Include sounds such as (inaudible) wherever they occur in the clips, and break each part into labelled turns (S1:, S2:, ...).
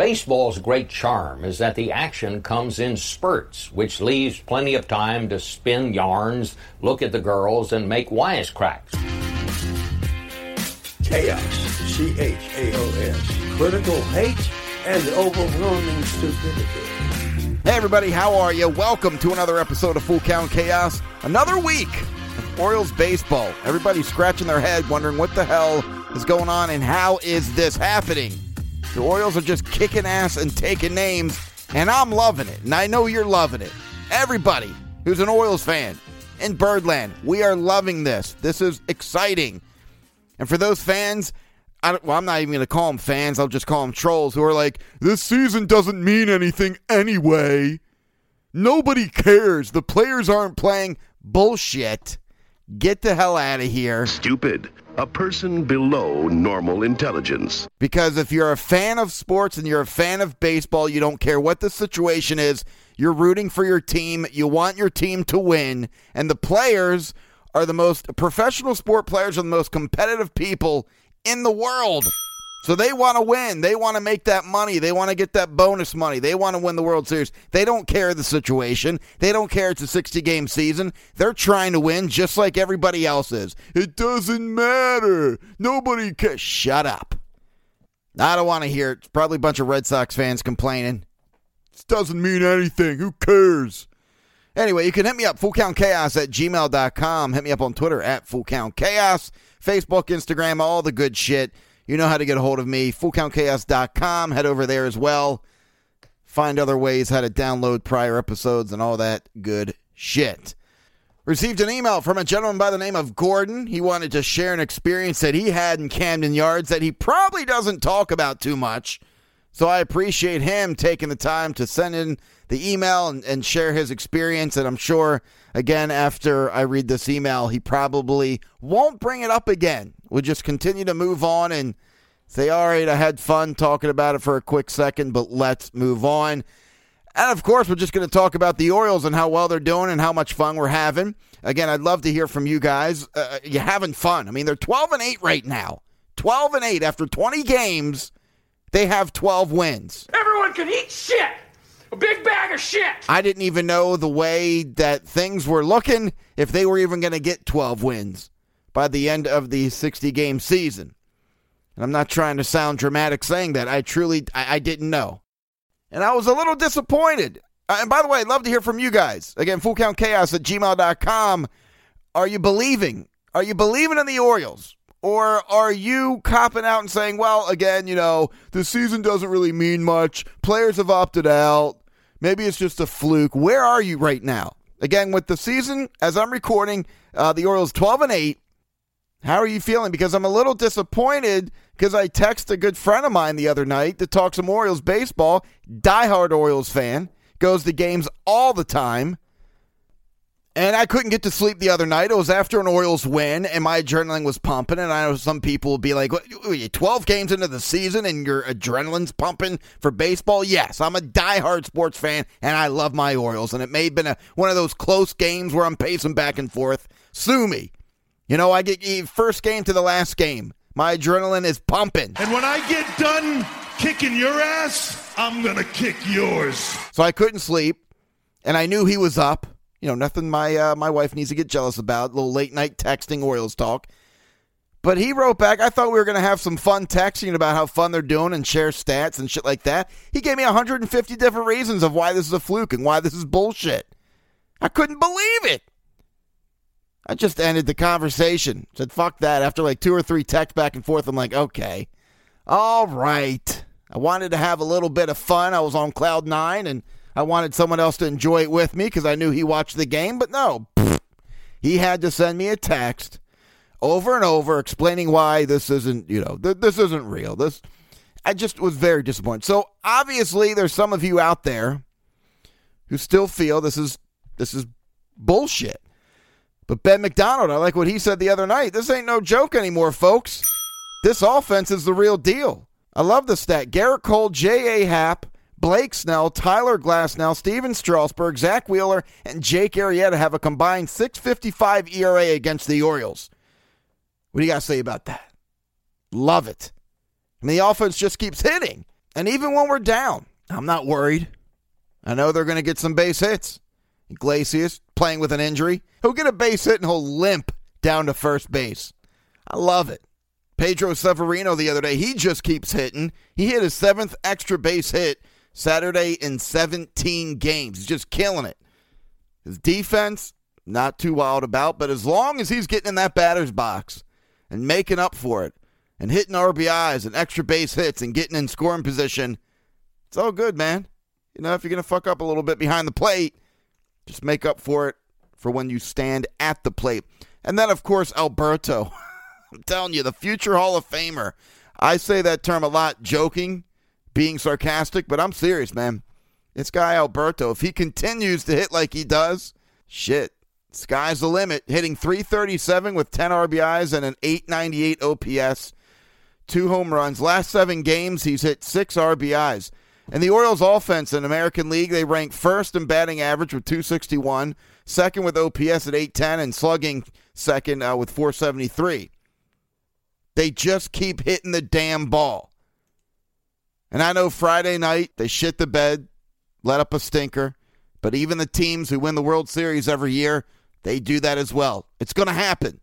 S1: Baseball's great charm is that the action comes in spurts, which leaves plenty of time to spin yarns, look at the girls, and make wisecracks.
S2: Chaos, C H A O S, critical hate, and overwhelming stupidity.
S3: Hey, everybody, how are you? Welcome to another episode of Full Count Chaos. Another week of Orioles baseball. Everybody's scratching their head, wondering what the hell is going on and how is this happening. The Orioles are just kicking ass and taking names, and I'm loving it. And I know you're loving it. Everybody who's an Orioles fan in Birdland, we are loving this. This is exciting. And for those fans, I well, I'm not even going to call them fans. I'll just call them trolls who are like, this season doesn't mean anything anyway. Nobody cares. The players aren't playing. Bullshit. Get the hell out of here.
S4: Stupid. A person below normal intelligence.
S3: Because if you're a fan of sports and you're a fan of baseball, you don't care what the situation is. You're rooting for your team. You want your team to win. And the players are the most professional sport players are the most competitive people in the world. So they want to win. They want to make that money. They want to get that bonus money. They want to win the World Series. They don't care the situation. They don't care it's a 60 game season. They're trying to win just like everybody else is. It doesn't matter. Nobody cares. Shut up. I don't want to hear it. It's probably a bunch of Red Sox fans complaining. This doesn't mean anything. Who cares? Anyway, you can hit me up, fullcountchaos at gmail.com. Hit me up on Twitter at fullcountchaos, Facebook, Instagram, all the good shit. You know how to get a hold of me. FullCountChaos.com. Head over there as well. Find other ways how to download prior episodes and all that good shit. Received an email from a gentleman by the name of Gordon. He wanted to share an experience that he had in Camden Yards that he probably doesn't talk about too much. So I appreciate him taking the time to send in the email and, and share his experience. And I'm sure, again, after I read this email, he probably won't bring it up again. We'll just continue to move on and say, all right, I had fun talking about it for a quick second, but let's move on. And of course, we're just going to talk about the Orioles and how well they're doing and how much fun we're having. Again, I'd love to hear from you guys. Uh, you having fun? I mean, they're 12 and 8 right now. 12 and 8 after 20 games. They have 12 wins.
S5: Everyone can eat shit. A big bag of shit.
S3: I didn't even know the way that things were looking if they were even going to get 12 wins by the end of the 60 game season. And I'm not trying to sound dramatic saying that. I truly I, I didn't know. And I was a little disappointed. Uh, and by the way, I'd love to hear from you guys. Again, fullcountchaos at gmail.com. Are you believing? Are you believing in the Orioles? Or are you copping out and saying, well, again, you know, the season doesn't really mean much. Players have opted out. Maybe it's just a fluke. Where are you right now? Again, with the season, as I'm recording, uh, the Orioles 12 and 8. How are you feeling? Because I'm a little disappointed because I texted a good friend of mine the other night to talk some Orioles baseball. Diehard Orioles fan. Goes to games all the time. And I couldn't get to sleep the other night. It was after an Orioles win, and my adrenaline was pumping. And I know some people will be like, what, 12 games into the season and your adrenaline's pumping for baseball? Yes, I'm a diehard sports fan, and I love my Orioles. And it may have been a, one of those close games where I'm pacing back and forth. Sue me. You know, I get first game to the last game. My adrenaline is pumping.
S6: And when I get done kicking your ass, I'm going to kick yours.
S3: So I couldn't sleep, and I knew he was up. You know, nothing my uh, my wife needs to get jealous about. A little late night texting Orioles talk. But he wrote back, I thought we were going to have some fun texting about how fun they're doing and share stats and shit like that. He gave me 150 different reasons of why this is a fluke and why this is bullshit. I couldn't believe it. I just ended the conversation. Said, fuck that. After like two or three texts back and forth, I'm like, okay. All right. I wanted to have a little bit of fun. I was on cloud nine and I wanted someone else to enjoy it with me because I knew he watched the game, but no. (laughs) He had to send me a text over and over explaining why this isn't, you know, th- this isn't real. This I just was very disappointed. So obviously there's some of you out there who still feel this is this is bullshit. But Ben McDonald, I like what he said the other night. This ain't no joke anymore, folks. This offense is the real deal. I love the stat. Gerrit Cole, J.A. Happ, Blake Snell, Tyler Glasnow, Stephen Strasburg, Zack Wheeler, and Jake Arrieta have a combined 655 ERA against the Orioles. What do you got to say about that? Love it. I mean, the offense just keeps hitting. And even when we're down, I'm not worried. I know they're going to get some base hits. Iglesias playing with an injury. He'll get a base hit and he'll limp down to first base. I love it. Pedro Severino the other day, he just keeps hitting. He hit his seventh extra base hit Saturday in 17 games. He's just killing it. His defense, not too wild about, but as long as he's getting in that batter's box and making up for it and hitting RBIs and extra base hits and getting in scoring position, it's all good, man. You know, if you're going to fuck up a little bit behind the plate, just make up for it for when you stand at the plate. And then, of course, Alberto. (laughs) I'm telling you, the future Hall of Famer. I say that term a lot joking, being sarcastic, but I'm serious, man. This guy, Alberto, if he continues to hit like he does, shit, sky's the limit. Hitting 337 with 10 RBIs and an 898 OPS, two home runs. Last seven games, he's hit six RBIs. And the Orioles offense in American League, they rank first in batting average with 261, second with OPS at 810, and slugging second uh, with 473. They just keep hitting the damn ball. And I know Friday night they shit the bed, let up a stinker, but even the teams who win the World Series every year, they do that as well. It's going to happen.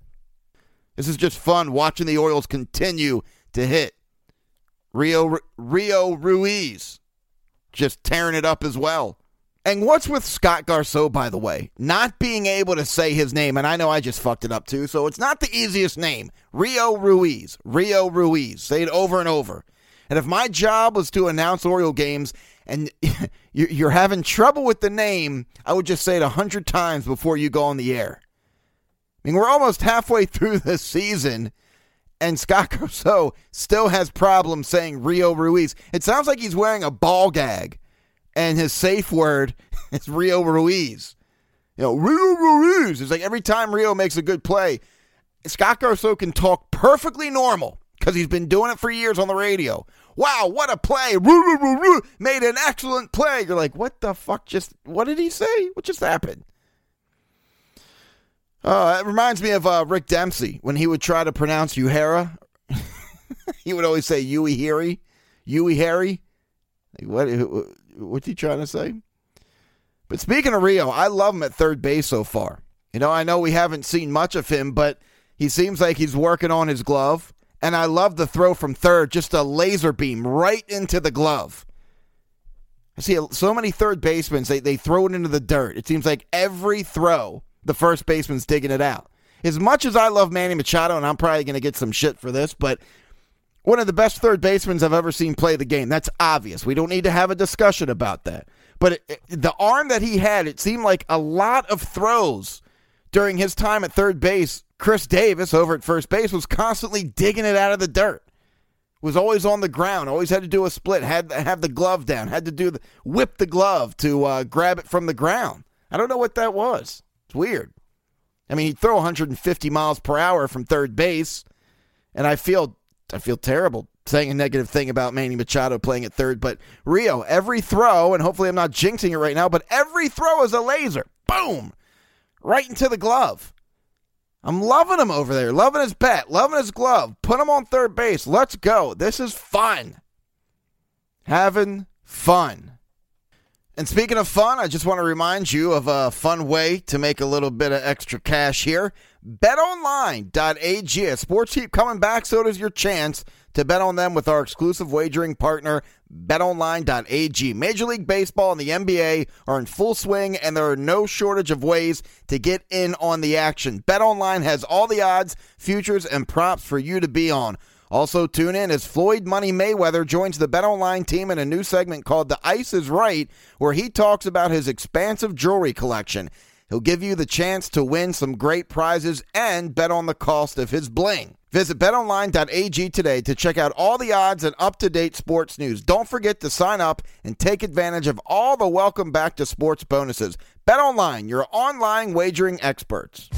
S3: This is just fun watching the Orioles continue to hit. Rio Rio Ruiz just tearing it up as well. And what's with Scott Garceau, by the way? Not being able to say his name, and I know I just fucked it up too, so it's not the easiest name. Rio Ruiz. Rio Ruiz. Say it over and over. And if my job was to announce Oriole games and (laughs) you're having trouble with the name, I would just say it a hundred times before you go on the air. I mean, we're almost halfway (laughs) through the season, and Scott Garceau still has problems saying Rio Ruiz. It sounds like he's wearing a ball gag and his safe word (laughs) is Rio Ruiz. You know, Rio Ruiz. It's like every time Rio makes a good play, Scott Garceau can talk perfectly normal because he's been doing it for years on the radio. Wow, what a play! Made an excellent play. You're like, what the fuck? Just what did he say? What just happened? Uh, it reminds me of uh, Rick Dempsey when he would try to pronounce Uehara. (laughs) he would always say Yui Harry, Yui Harry. What? What's he trying to say? But speaking of Rio, I love him at third base so far. You know, I know we haven't seen much of him, but he seems like he's working on his glove. And I love the throw from third, just a laser beam right into the glove. I see so many third basemen, they, they throw it into the dirt. It seems like every throw, the first baseman's digging it out. As much as I love Manny Machado, and I'm probably going to get some shit for this, but one of the best third basemen I've ever seen play the game. That's obvious. We don't need to have a discussion about that. But it, it, the arm that he had, it seemed like a lot of throws during his time at third base. Chris Davis over at first base was constantly digging it out of the dirt. Was always on the ground. Always had to do a split. Had have the glove down. Had to do the whip the glove to uh, grab it from the ground. I don't know what that was. It's weird. I mean, he'd throw 150 miles per hour from third base, and I feel I feel terrible saying a negative thing about Manny Machado playing at third, but Rio, every throw, and hopefully I'm not jinxing it right now, but every throw is a laser. Boom! Right into the glove. I'm loving him over there. Loving his bat. Loving his glove. Put him on third base. Let's go. This is fun. Having fun. And speaking of fun, I just want to remind you of a fun way to make a little bit of extra cash here. BetOnline.ag. Sports keep coming back, so does your chance to bet on them with our exclusive wagering partner, BetOnline.ag. Major League Baseball and the NBA are in full swing, and there are no shortage of ways to get in on the action. BetOnline has all the odds, futures, and props for you to be on. Also, tune in as Floyd Money Mayweather joins the Bet Online team in a new segment called The Ice is Right, where he talks about his expansive jewelry collection. He'll give you the chance to win some great prizes and bet on the cost of his bling. Visit betonline.ag today to check out all the odds and up to date sports news. Don't forget to sign up and take advantage of all the welcome back to sports bonuses. BetOnline, your online wagering experts.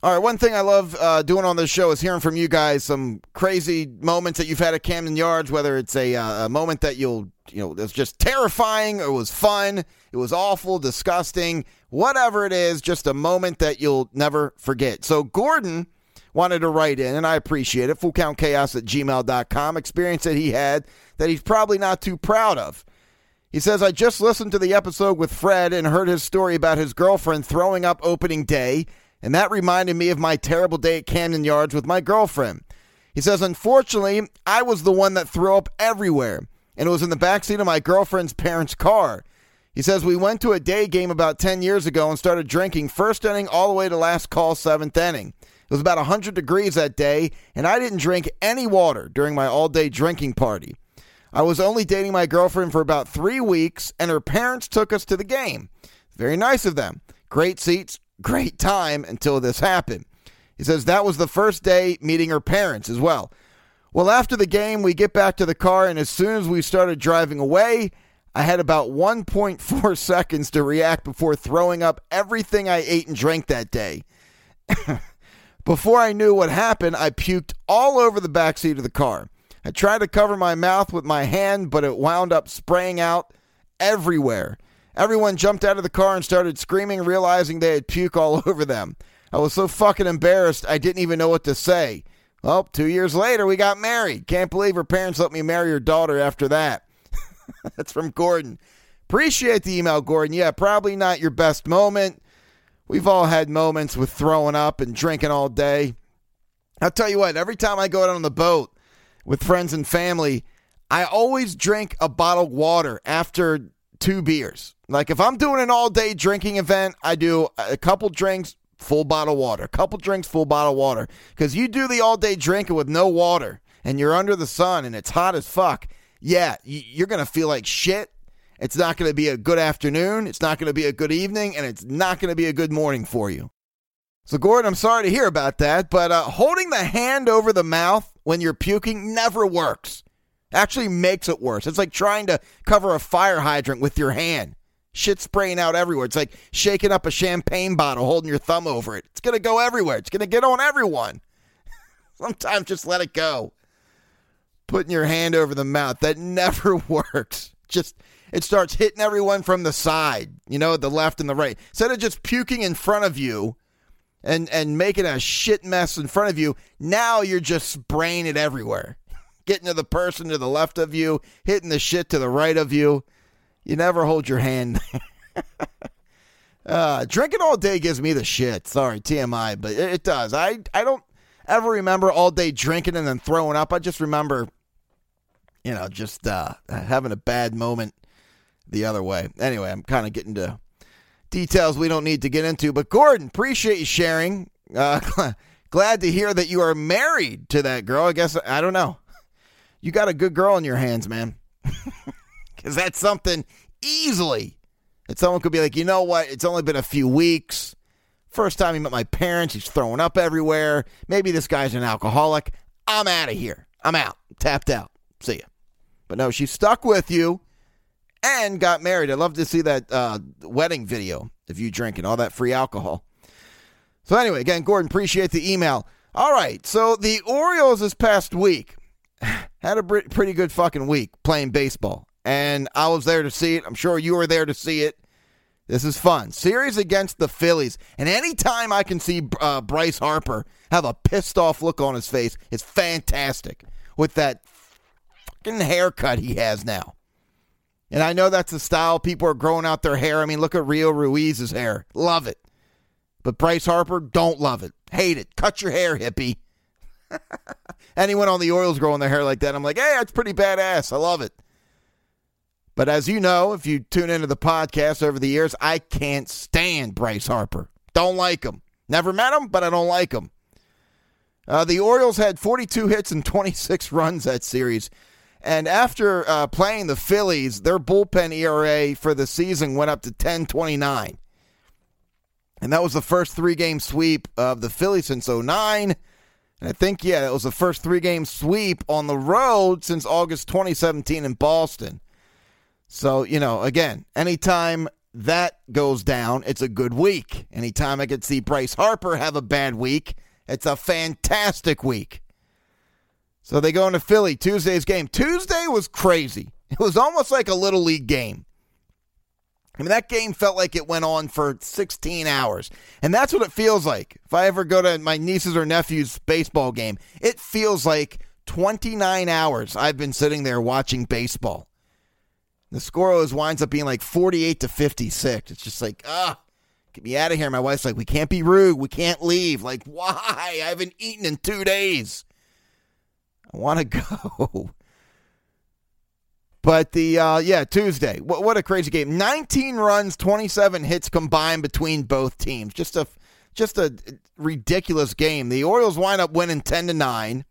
S3: All right, one thing I love uh, doing on this show is hearing from you guys some crazy moments that you've had at Camden Yards, whether it's a, uh, a moment that you'll, you know, it's just terrifying, or it was fun, it was awful, disgusting, whatever it is, just a moment that you'll never forget. So, Gordon wanted to write in, and I appreciate it. FullCountChaos at gmail.com. Experience that he had that he's probably not too proud of. He says, I just listened to the episode with Fred and heard his story about his girlfriend throwing up opening day, and that reminded me of my terrible day at Camden Yards with my girlfriend. He says, Unfortunately, I was the one that threw up everywhere, and it was in the backseat of my girlfriend's parents' car. He says, We went to a day game about 10 years ago and started drinking first inning all the way to last call, seventh inning. It was about 100 degrees that day, and I didn't drink any water during my all day drinking party. I was only dating my girlfriend for about three weeks, and her parents took us to the game. Very nice of them. Great seats, great time until this happened. He says that was the first day meeting her parents as well. Well, after the game, we get back to the car, and as soon as we started driving away, I had about 1.4 (laughs) seconds to react before throwing up everything I ate and drank that day. (laughs) before I knew what happened, I puked all over the back seat of the car. I tried to cover my mouth with my hand, but it wound up spraying out everywhere. Everyone jumped out of the car and started screaming, realizing they had puke all (laughs) over them. I was so fucking embarrassed, I didn't even know what to say. Well, two years later, we got married. Can't believe her parents let me marry her daughter after that. (laughs) That's from Gordon. Appreciate the email, Gordon. Yeah, probably not your best moment. We've all had moments with throwing up and drinking all day. I'll tell you what, every time I go out on the boat, with friends and family, I always drink a bottle of water after two beers. Like if I'm doing an all day drinking event, I do a couple drinks, full bottle water. A couple drinks, full bottle water. Because you do the all day drinking with no water and you're under the sun and it's hot as fuck. Yeah, you're going to feel like shit. It's not going to be a good afternoon. It's not going to be a good evening. And it's not going to be a good morning for you. So, Gordon, I'm sorry to hear about that, but uh, holding the hand over the mouth when you're puking never works. Actually makes it worse. It's like trying to cover a fire hydrant with your hand. Shit spraying out everywhere. It's like shaking up a champagne bottle, holding your thumb over it. It's going to go everywhere. It's going to get on everyone. (laughs) Sometimes just let it go. Putting your hand over the mouth, that (laughs) never works. Just it starts hitting everyone from the side, you know, the left and the right. Instead of just puking in front of you, and and making a shit mess in front of you, now you're just spraying it everywhere. Getting to the person to the left of you, hitting the shit to the right of you. You never hold your hand. (laughs) uh, drinking all day gives me the shit. Sorry, TMI, but it, it does. I I don't ever remember all day drinking and then throwing up. I just remember, you know, just uh, having a bad moment the other way. Anyway, I'm kind of getting to details we don't need to get into. But Gordon, appreciate you sharing. Uh, (laughs) glad to hear that you are married to that girl. I guess I don't know. You got a good girl in your hands, man. (laughs) Because that's something easily that someone could be like, you know what? It's only been a few weeks. First time he met my parents, he's throwing up everywhere. Maybe this guy's an alcoholic. I'm out of here. I'm out. Tapped out. See ya. But no, she stuck with you and got married. I'd love to see that uh, wedding video of you drinking all that free alcohol. So, anyway, again, Gordon, appreciate the email. All right, so the Orioles this past week had a pretty good fucking week playing baseball, and I was there to see it. I'm sure you were there to see it. This is fun. Series against the Phillies, and anytime I can see uh, Bryce Harper have a pissed off look on his face, it's fantastic with that fucking haircut he has now. And I know that's the style. People are growing out their hair. I mean, look at Rio Ruiz's hair. Love it. But Bryce Harper, don't love it. Hate it. Cut your hair, hippie. (laughs) Anyone on the Orioles growing their hair like that, I'm like, hey, that's pretty badass. I love it. But as you know, if you tune into the podcast over the years, I can't stand Bryce Harper. Don't like him. Never met him, but I don't like him. Uh, the Orioles had 42 hits and 26 (laughs) runs that series. And after uh, playing the Phillies, their bullpen ERA for the season went up to 10.29. And that was the first three game sweep of the Phillies since 09. And I think, yeah, it was the first three game sweep on the road since August 2017 in Boston. So, you know, again, anytime that goes down, it's a good week. Anytime I could see Bryce Harper have a bad week, it's a fantastic week. So they go into Philly Tuesday's game. Tuesday was crazy. It was almost like a little league game. I mean, that game felt like it went on for 16 hours. And that's what it feels like. If I ever go to my niece's or nephew's baseball game, it feels like 29 hours I've been sitting there watching baseball. The score always winds up being like 48 to 56. It's just like, ah, get me out of here. My wife's like, we can't be rude. We can't leave. Like, why? I haven't eaten in two days. I want to (laughs) go. But the uh, yeah Tuesday, what, what a crazy game! 19 runs, 27 hits combined between both teams. Just a just a ridiculous game. The Orioles wind up winning 10 to nine.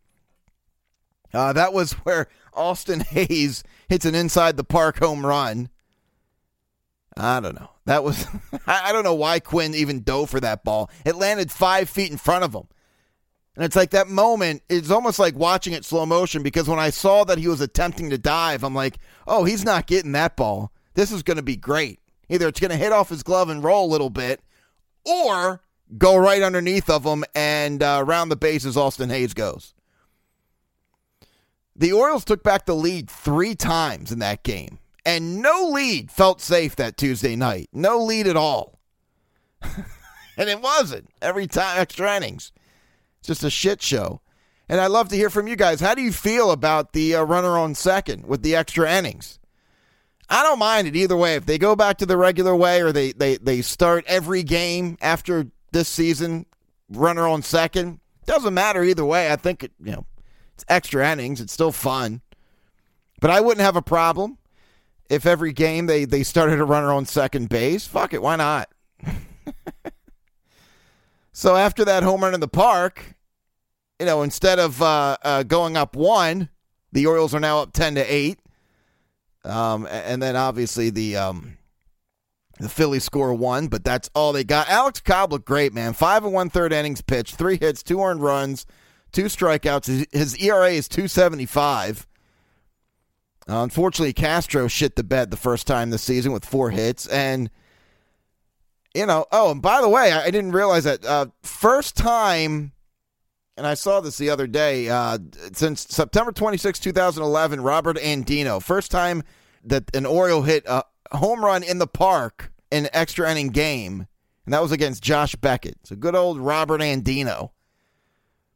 S3: Uh, that was (laughs) where Austin Hays hits an inside the park home run. I don't know. That was (laughs) I don't know why Quinn even dove for that ball. It landed five feet in front of him. And it's like that moment, it's almost like watching it slow motion because when I saw that he was attempting to dive, I'm like, oh, he's not getting that ball. This is going to be great. Either it's going to hit off his glove and roll a little bit, or go right underneath of him and uh, around the bases, Austin Hays goes. The Orioles took back the lead three times in that game, and no lead felt safe that Tuesday night. No lead at all. (laughs) and it wasn't every time extra innings just a shit show. And I'd love to hear from you guys. How do you feel about the uh, runner on second with the extra innings? I don't mind it either way. If they go back to the regular way or they, they, they start every game after this season, runner on second, doesn't matter either way. I think it, you know, it's extra innings. It's still fun. But I wouldn't have a problem if every game they, they started a runner on second base. Fuck it, why not? (laughs) so after that home run in the park, you know, instead of uh, uh, going up one, the Orioles are now up ten to eight. Um, and then obviously the um, the Phillies score one, but that's all they got. Alex Cobb looked great, man. Five and one third innings pitched, three hits, two earned runs, two strikeouts. His, ERA is two seventy five. Unfortunately, Castro shit the bed the first time this season with four hits, and you know. Oh, and by the way, I, didn't realize that uh, first time and I saw this the other day. Uh, since September 26, 2011, Robert Andino, first time that an Oriole hit a home run in the park in an extra inning game, and that was against Josh Beckett. So good old Robert Andino.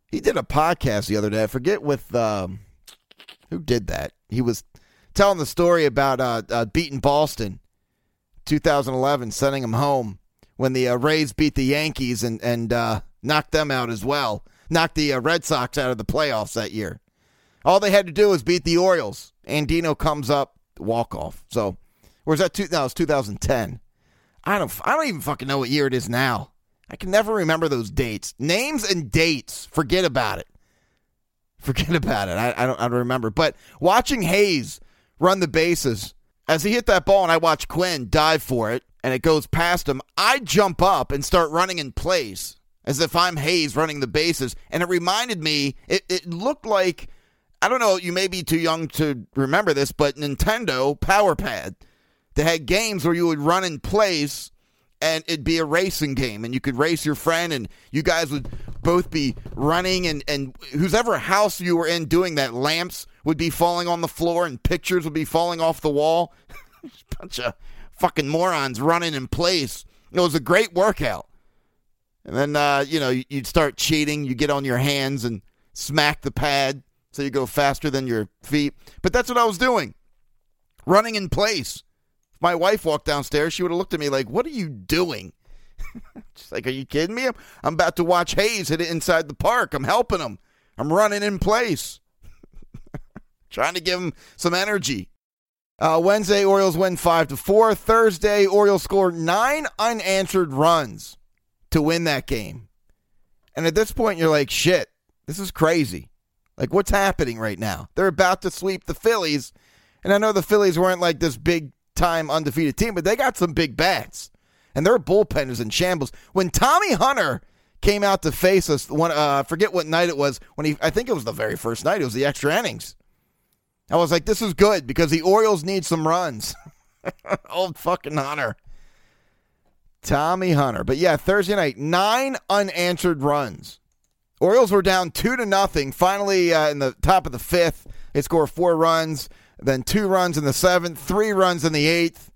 S3: He did a podcast the other day. I forget with um, who did that. He was telling the story about uh, uh, beating Boston, 2011, sending him home when the uh, Rays beat the Yankees and and uh, knocked them out as well knocked the uh, Red Sox out of the playoffs that year. All they had to do was beat the Orioles. Andino comes up, walk off. So, where's that? Two, was 2010. I don't. I don't even fucking know what year it is now. I can never remember those dates, names and dates. Forget about it. Forget (laughs) about it. I, I don't. I don't remember. But watching Hays run the bases as he hit that ball, and I watch Quinn dive for it, and it goes past him. I jump up and start running in place as if I'm Hays running the bases. And it reminded me, it, it looked like, I don't know, you may be too young to remember this, but Nintendo Power Pad. They had games where you would run in place and it'd be a racing game and you could race your friend and you guys would both be running and, and whoever house you were in doing that, lamps would be falling on the floor and pictures would be falling off the wall. (laughs) Bunch of fucking morons running in place. It was a great workout. And then, uh, you know, you'd start cheating. You get on your hands and smack the pad so you go faster than your feet. But that's what I was doing, running in place. If my wife walked downstairs, she would have looked at me like, What are you doing? (laughs) She's like, Are you kidding me? I'm I'm about to watch Hays hit it inside the park. I'm helping him. I'm running in place, (laughs) trying to give him some energy. Uh, Wednesday, Orioles win 5 to 4. Thursday, Orioles score nine unanswered runs to win that game. And at this point, you're like, shit, this is crazy. Like, what's happening right now? They're about to sweep the Phillies. And I know the Phillies weren't like this big time undefeated team, but they got some big bats. And their bullpen is in shambles. When Tommy Hunter came out to face us, one, uh, I forget what night it was, when he, I think it was the very first night, it was the extra innings. I was like, this is good because the Orioles need some runs. Old fucking Hunter. Tommy Hunter. But yeah, Thursday night, nine unanswered runs. Orioles were down two to nothing. Finally, uh, in the top of the fifth, they score four runs, then two runs in the seventh, three runs in the eighth.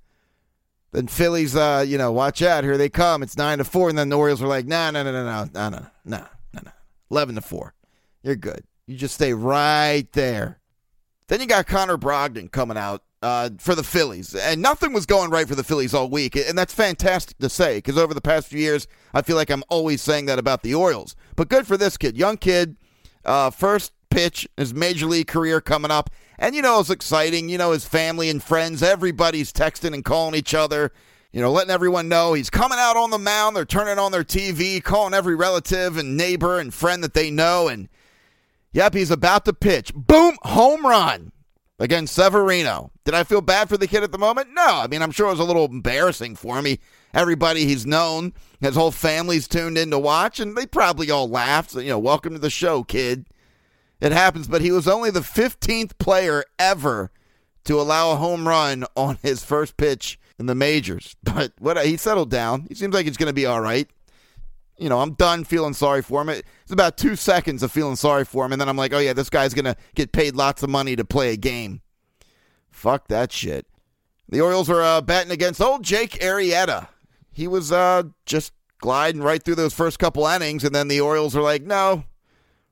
S3: Then Phillies, uh, you know, watch out, here they come. It's nine to four, and then the Orioles were like, no, no, no, no, no, no, no, no, no, no, eleven to four. You're good. You just stay right there. Then you got Connor Brogdon coming out uh, for the Phillies, and nothing was going right for the Phillies all week, and that's fantastic to say because over the past few years, I feel like I'm always saying that about the Orioles. But good for this kid, young kid, uh, first pitch, his major league career coming up. And you know, it's exciting. You know, his family and friends, everybody's texting and calling each other, you know, letting everyone know he's coming out on the mound. They're turning on their TV, calling every relative and neighbor and friend that they know. And yep, he's about to pitch. Boom, home run against Severino. Did I feel bad for the kid at the moment? No. I mean, I'm sure it was a little embarrassing for. He, everybody he's known, his whole family's tuned in to watch, and they probably all laughed. So, you know, welcome to the show, kid. It happens, but he was only the 15th player ever to allow a home run on his first pitch in the majors. (laughs) But what he settled down. He seems like he's going to be all right. You know, I'm done feeling sorry for him. It's about two seconds of feeling sorry for him, and then I'm like, oh yeah, this guy's to get paid lots of money to play a game. Fuck that shit. The Orioles are uh, batting against old Jake Arrieta. He was uh, just gliding right through those first couple innings, and then the Orioles are like, no,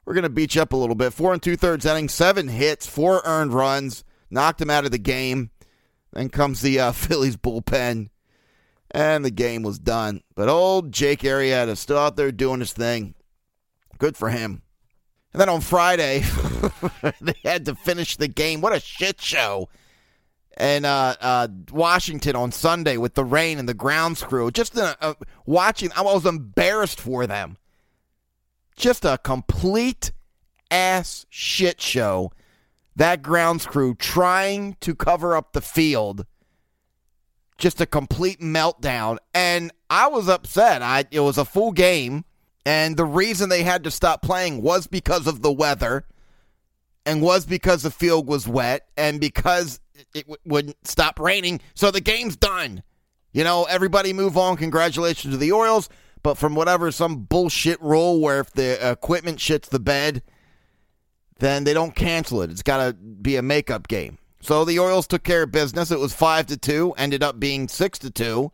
S3: we're to beat you up a little bit. Four and two thirds innings, seven hits, four earned runs, knocked him out of the game. Then comes the uh, (laughs) Phillies bullpen, and the game was done. But old Jake Arrieta still out there doing his thing. Good for him. And then on Friday, (laughs) they had to finish the game. What a shit show. And uh, uh, Washington on Sunday with the rain and the grounds crew. Just uh, uh watching, I was embarrassed for them just a complete ass shit show. That grounds crew trying to cover up the field. Just a complete meltdown. And I was upset. I it was a full game. And the reason they had to stop playing was because of the weather and was because the field was wet and because it w- wouldn't stop raining. So the game's done. You know, everybody move on. Congratulations to the Orioles. But from whatever some bullshit rule where if the equipment shits the bed, then they don't cancel it. It's got to be a makeup game. So the Orioles took care of business. It was five to two. Ended up being six to two.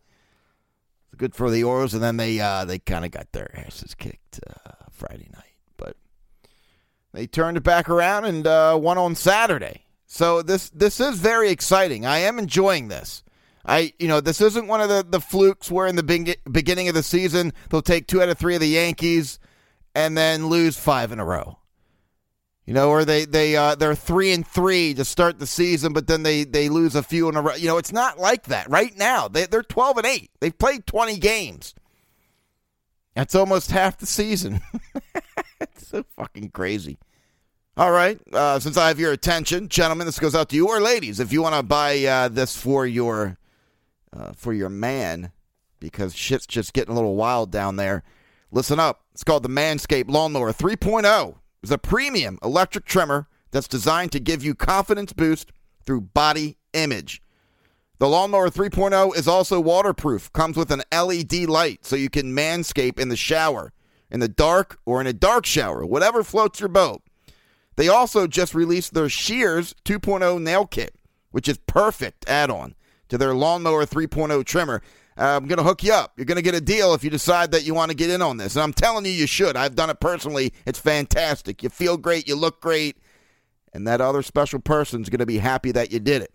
S3: Good for the Orioles, and then they uh, they kind of got their asses kicked uh, Friday night, but they turned it back around and uh, won on Saturday. So this this is very exciting. I am enjoying this. I, you know, this isn't one of the, the flukes where in the be- beginning of the season they'll take two out of three of the Yankees and then lose five in a row. You know, or they they uh, they're three and three to start the season, but then they they lose a few in a row. You know, it's not like that right now. They they're twelve and eight. They've played twenty games. That's almost half the season. (laughs) it's so fucking crazy. All right, uh, since I have your attention, gentlemen, this goes out to you, or ladies, if you want to buy uh, this for your uh, for your man because shit's just getting a little wild down there. Listen up. It's called the Manscaped Lawnmower 3.0. It's a premium electric trimmer that's designed to give you confidence boost through body image. The Lawnmower 3.0 is also waterproof, comes with an LED light so you can manscape in the shower, in the dark, or in a dark shower, whatever floats your boat. They also just released their Shears 2.0 nail kit, which is perfect add-on to their Lawnmower 3.0 trimmer. I'm going to hook you up. You're going to get a deal if you decide that you want to get in on this. And I'm telling you, you should. I've done it personally. It's fantastic. You feel great. You look great. And that other special person's going to be happy that you did it.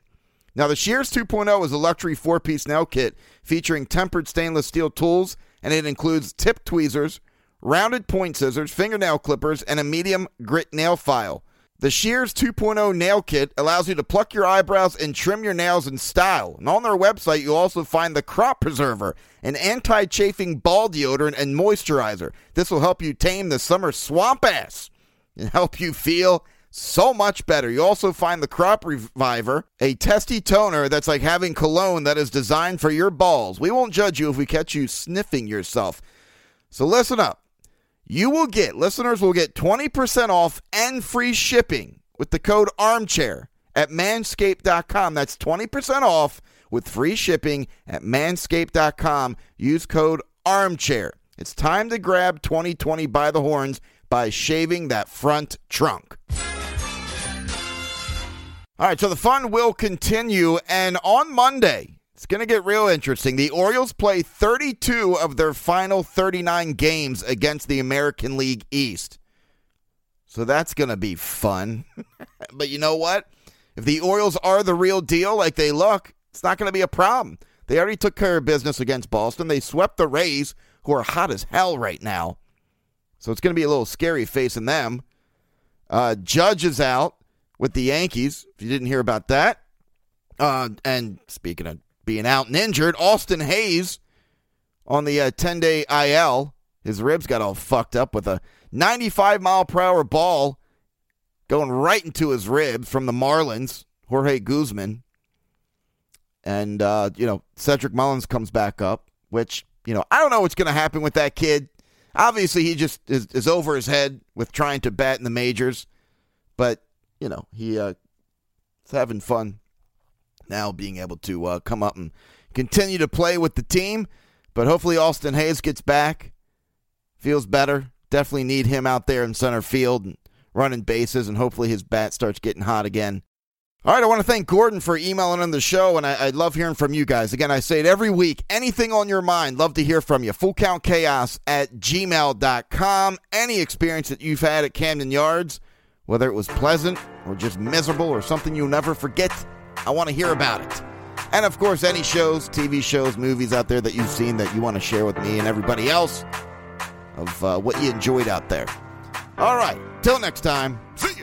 S3: Now, the Shears 2.0 is a luxury four piece nail kit featuring tempered stainless steel tools, and it includes tip tweezers, rounded point scissors, fingernail clippers, and a medium grit nail file. The Shears 2.0 nail kit allows you to pluck your eyebrows and trim your nails in style. And on their website, you'll also find the Crop Preserver, an anti chafing ball deodorant and moisturizer. This will help you tame the summer swamp ass and help you feel so much better. You also find the Crop Reviver, a testy toner that's like having cologne that is designed for your balls. We won't judge you if we catch you sniffing yourself. So listen up you will get, listeners will get 20% off and free shipping with the code armchair at manscaped.com. That's 20% off with free shipping at manscaped.com. Use code armchair. It's time to grab 2020 by the horns by shaving that front trunk. All right, so the fun will continue. And on Monday, It's going to get real interesting. The Orioles play 32 of their final 39 games against the American League East. So that's going to be fun. (laughs) but you know what? If the Orioles are the real deal like they look, it's not going to be a problem. They already took care of business against Boston. They swept the Rays, who are hot as hell right now. So it's going to be a little scary facing them. Uh, Judge is out with the Yankees, if you didn't hear about that. Uh, and speaking of being out and injured. Austin Hays on the 10 uh, day IL. His ribs got all fucked up with a 95 mile per hour ball going right into his ribs from the Marlins, Jorge Guzman. And, uh, you know, Cedric Mullins comes back up, which, you know, I don't know what's going to happen with that kid. Obviously, he just is, is, over his head with trying to bat in the majors. But, you know, he uh, having fun now being able to uh, come up and continue to play with the team. But hopefully, Austin Hays gets back, feels better. Definitely need him out there in center field and running bases, and hopefully his bat starts getting hot again. All right, I want to thank Gordon for emailing on the show, and I, I, love hearing from you guys. Again, I say it every week. Anything on your mind, love to hear from you. Fullcountchaos at gmail.com. Any experience that you've had at Camden Yards, whether it was pleasant or just miserable or something you'll never forget, I want to hear about it. And of course, any shows, TV shows, movies out there that you've seen that you want to share with me and everybody else of uh, what you enjoyed out there. All right, till next time. See